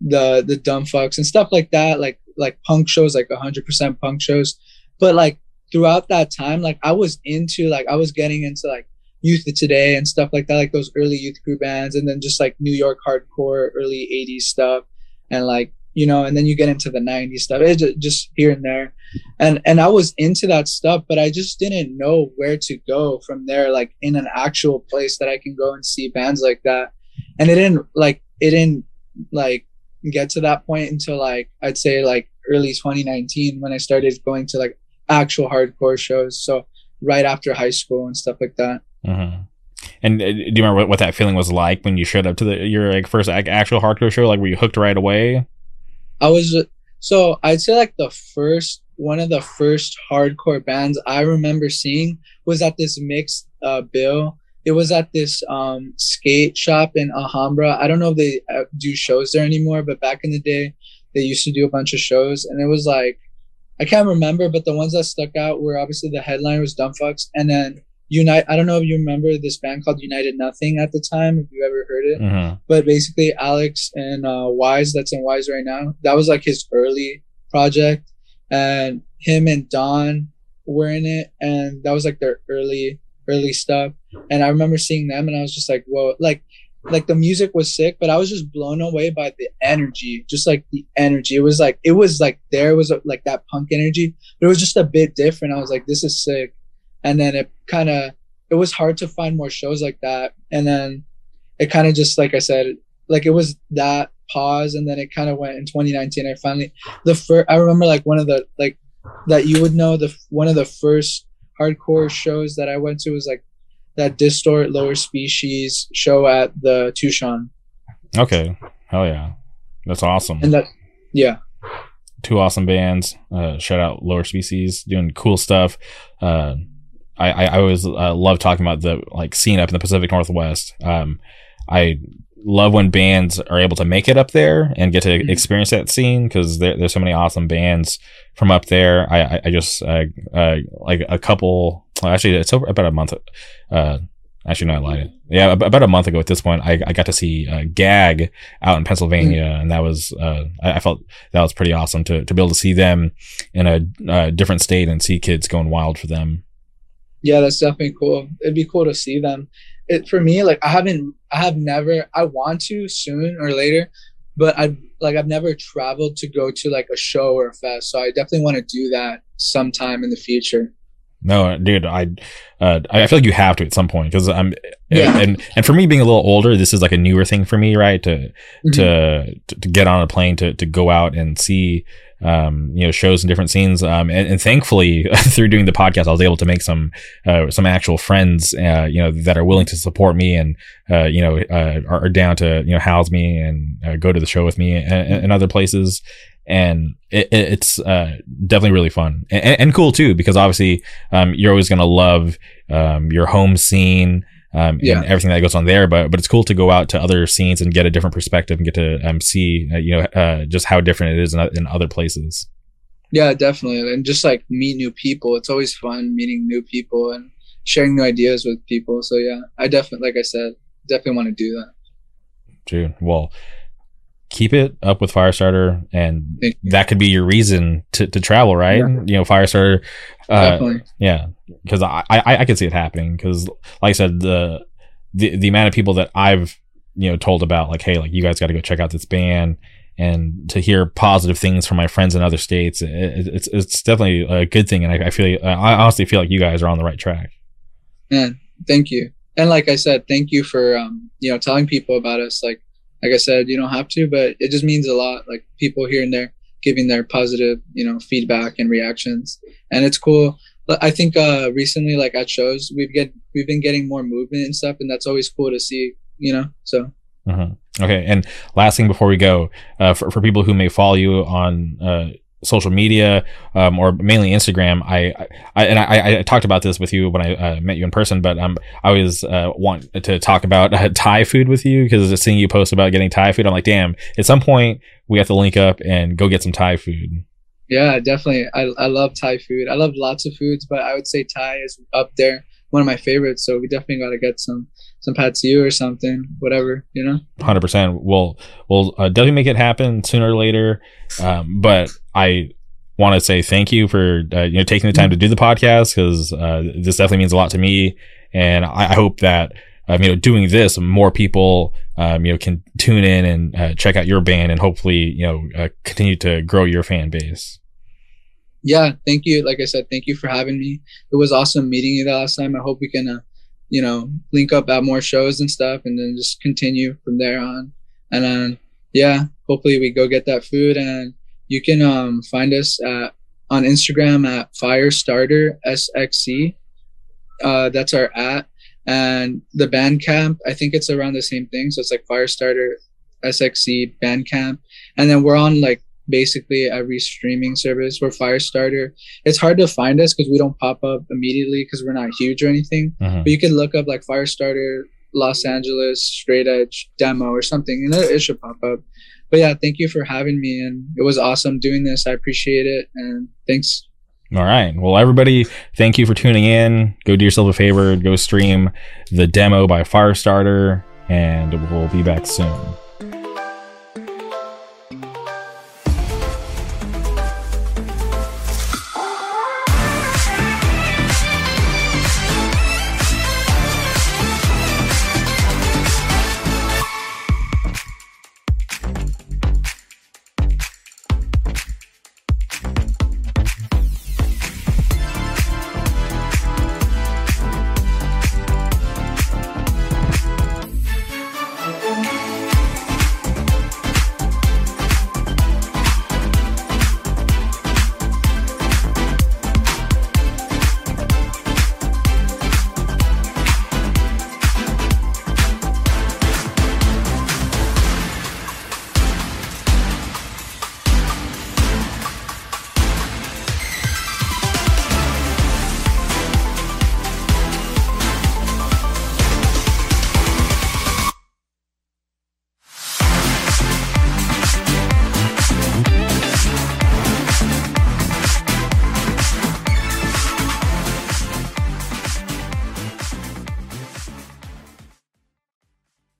the the dumb fucks and stuff like that like like punk shows like 100% punk shows. But like throughout that time like i was into like i was getting into like youth of today and stuff like that like those early youth crew bands and then just like new york hardcore early 80s stuff and like you know and then you get into the 90s stuff it just, just here and there. And and i was into that stuff but i just didn't know where to go from there like in an actual place that i can go and see bands like that and it didn't like it didn't like get to that point until like i'd say like early 2019 when i started going to like actual hardcore shows so right after high school and stuff like that Mm-hmm. And uh, do you remember what, what that feeling was like when you showed up to the your like first ac- actual hardcore show? Like, were you hooked right away? I was so I'd say like the first one of the first hardcore bands I remember seeing was at this mixed uh, bill. It was at this um, skate shop in Alhambra. I don't know if they uh, do shows there anymore, but back in the day, they used to do a bunch of shows, and it was like I can't remember, but the ones that stuck out were obviously the headliner was Dumbfucks, and then Unite. I don't know if you remember this band called United Nothing at the time, if you ever heard it. Mm-hmm. But basically, Alex and uh, Wise, that's in Wise right now. That was like his early project, and him and Don were in it, and that was like their early early stuff. And I remember seeing them, and I was just like, whoa, like like the music was sick, but I was just blown away by the energy, just like the energy. It was like it was like there was a, like that punk energy, but it was just a bit different. I was like, this is sick, and then it kind of it was hard to find more shows like that, and then it kind of just like I said, like it was that pause, and then it kind of went in 2019. I finally the first I remember like one of the like that you would know the one of the first hardcore shows that I went to was like that distort lower species show at the Tucson. Okay. Hell yeah. That's awesome. And that yeah. Two awesome bands. Uh, shout out Lower Species doing cool stuff. Uh, I, I, I always uh, love talking about the like scene up in the Pacific Northwest. Um, I love when bands are able to make it up there and get to Mhm. experience that scene because there, there's so many awesome bands from up there. I, I, I just uh, uh, like a couple. Actually, it's over about a month. Uh, actually, no, I lied. Yeah, about a month ago at this point, I, I got to see uh, Gag out in Pennsylvania, and that was uh, I, I felt that was pretty awesome to to be able to see them in a uh, different state and see kids going wild for them. Yeah, that's definitely cool. It'd be cool to see them. It for me, like I haven't I have never I want to soon or later, but I like I've never traveled to go to like a show or a fest. So I definitely want to do that sometime in the future. No, dude, I, uh, I feel like you have to at some point because I'm, Yeah. and and for me being a little older, this is like a newer thing for me, right? To Mhm. to to get on a plane to to go out and see, um, you know, shows and different scenes. Um, and, and thankfully through doing the podcast, I was able to make some uh some actual friends, uh, you know, that are willing to support me and uh, you know, uh, are, are down to you know house me and uh, go to the show with me and, and other places. And it, it- it's uh, definitely really fun and, and cool too because obviously um, you're always going to love um, your home scene um, Yeah. and everything that goes on there. But but it's cool to go out to other scenes and get a different perspective and get to um, see uh, you know uh, just how different it is in, in other places. Yeah, definitely. And just like meet new people. It's always fun meeting new people and sharing new ideas with people. So yeah, I definitely like I said, definitely want to do that. Dude, well, keep it up with Firestarter, and that could be your reason to, to travel, right? Yeah. You know, Firestarter. Uh, definitely. Yeah, because I, I I could see it happening. Because like I said, the the the amount of people that I've you know told about like, hey, like you guys got to go check out this band, and to hear positive things from my friends in other states, it- it's it's definitely a good thing. And I, I feel I honestly feel like you guys are on the right track. Man, thank you. And like I said, thank you for um, you know, telling people about us. Like like I said, you don't have to, but it just means a lot. Like people here and there giving their positive, you know, feedback and reactions. And it's cool. I think uh recently like at shows we've get we've been getting more movement and stuff and that's always cool to see, you know. So Mhm. Okay, and last thing before we go, uh, for for people who may follow you on uh, social media um, or mainly Instagram, I, I and I, I talked about this with you when I uh, met you in person, but um, I always uh, want to talk about uh, Thai food with you because seeing you post about getting Thai food, I'm like, damn, at some point we have to link up and go get some Thai food. yeah, definitely. I I love Thai food. I love lots of foods, but I would say Thai is up there, one of my favorites. So we definitely gotta get some some pad ew or something, whatever, you know. Hundred percent. We'll we'll uh, definitely make it happen sooner or later. Um, but I want to say thank you for uh, you know taking the time to do the podcast because uh, this definitely means a lot to me, and I, I hope that um, you know doing this, more people um, you know can tune in and uh, check out your band, and hopefully you know uh, continue to grow your fan base. yeah thank you. Like i said thank you for having me. It was awesome meeting you the last time. I hope we can uh, you know link up at more shows and stuff and then just continue from there on. And then yeah hopefully we go get that food and you can um find us at on instagram at firestarter sxc uh that's our at and the bandcamp i think it's around the same thing so it's like firestarter sxc bandcamp and then we're on like basically every streaming service. We're Firestarter. It's hard to find us because we don't pop up immediately because we're not huge or anything. Mhm. But you can look up like Firestarter, Los Angeles, Straight Edge demo or something, and it, it should pop up. But yeah, thank you for having me, and it was awesome doing this. I appreciate it, and thanks. All right. Well, everybody, thank you for tuning in. Go do yourself a favor. Go stream the demo by Firestarter, and we'll be back soon.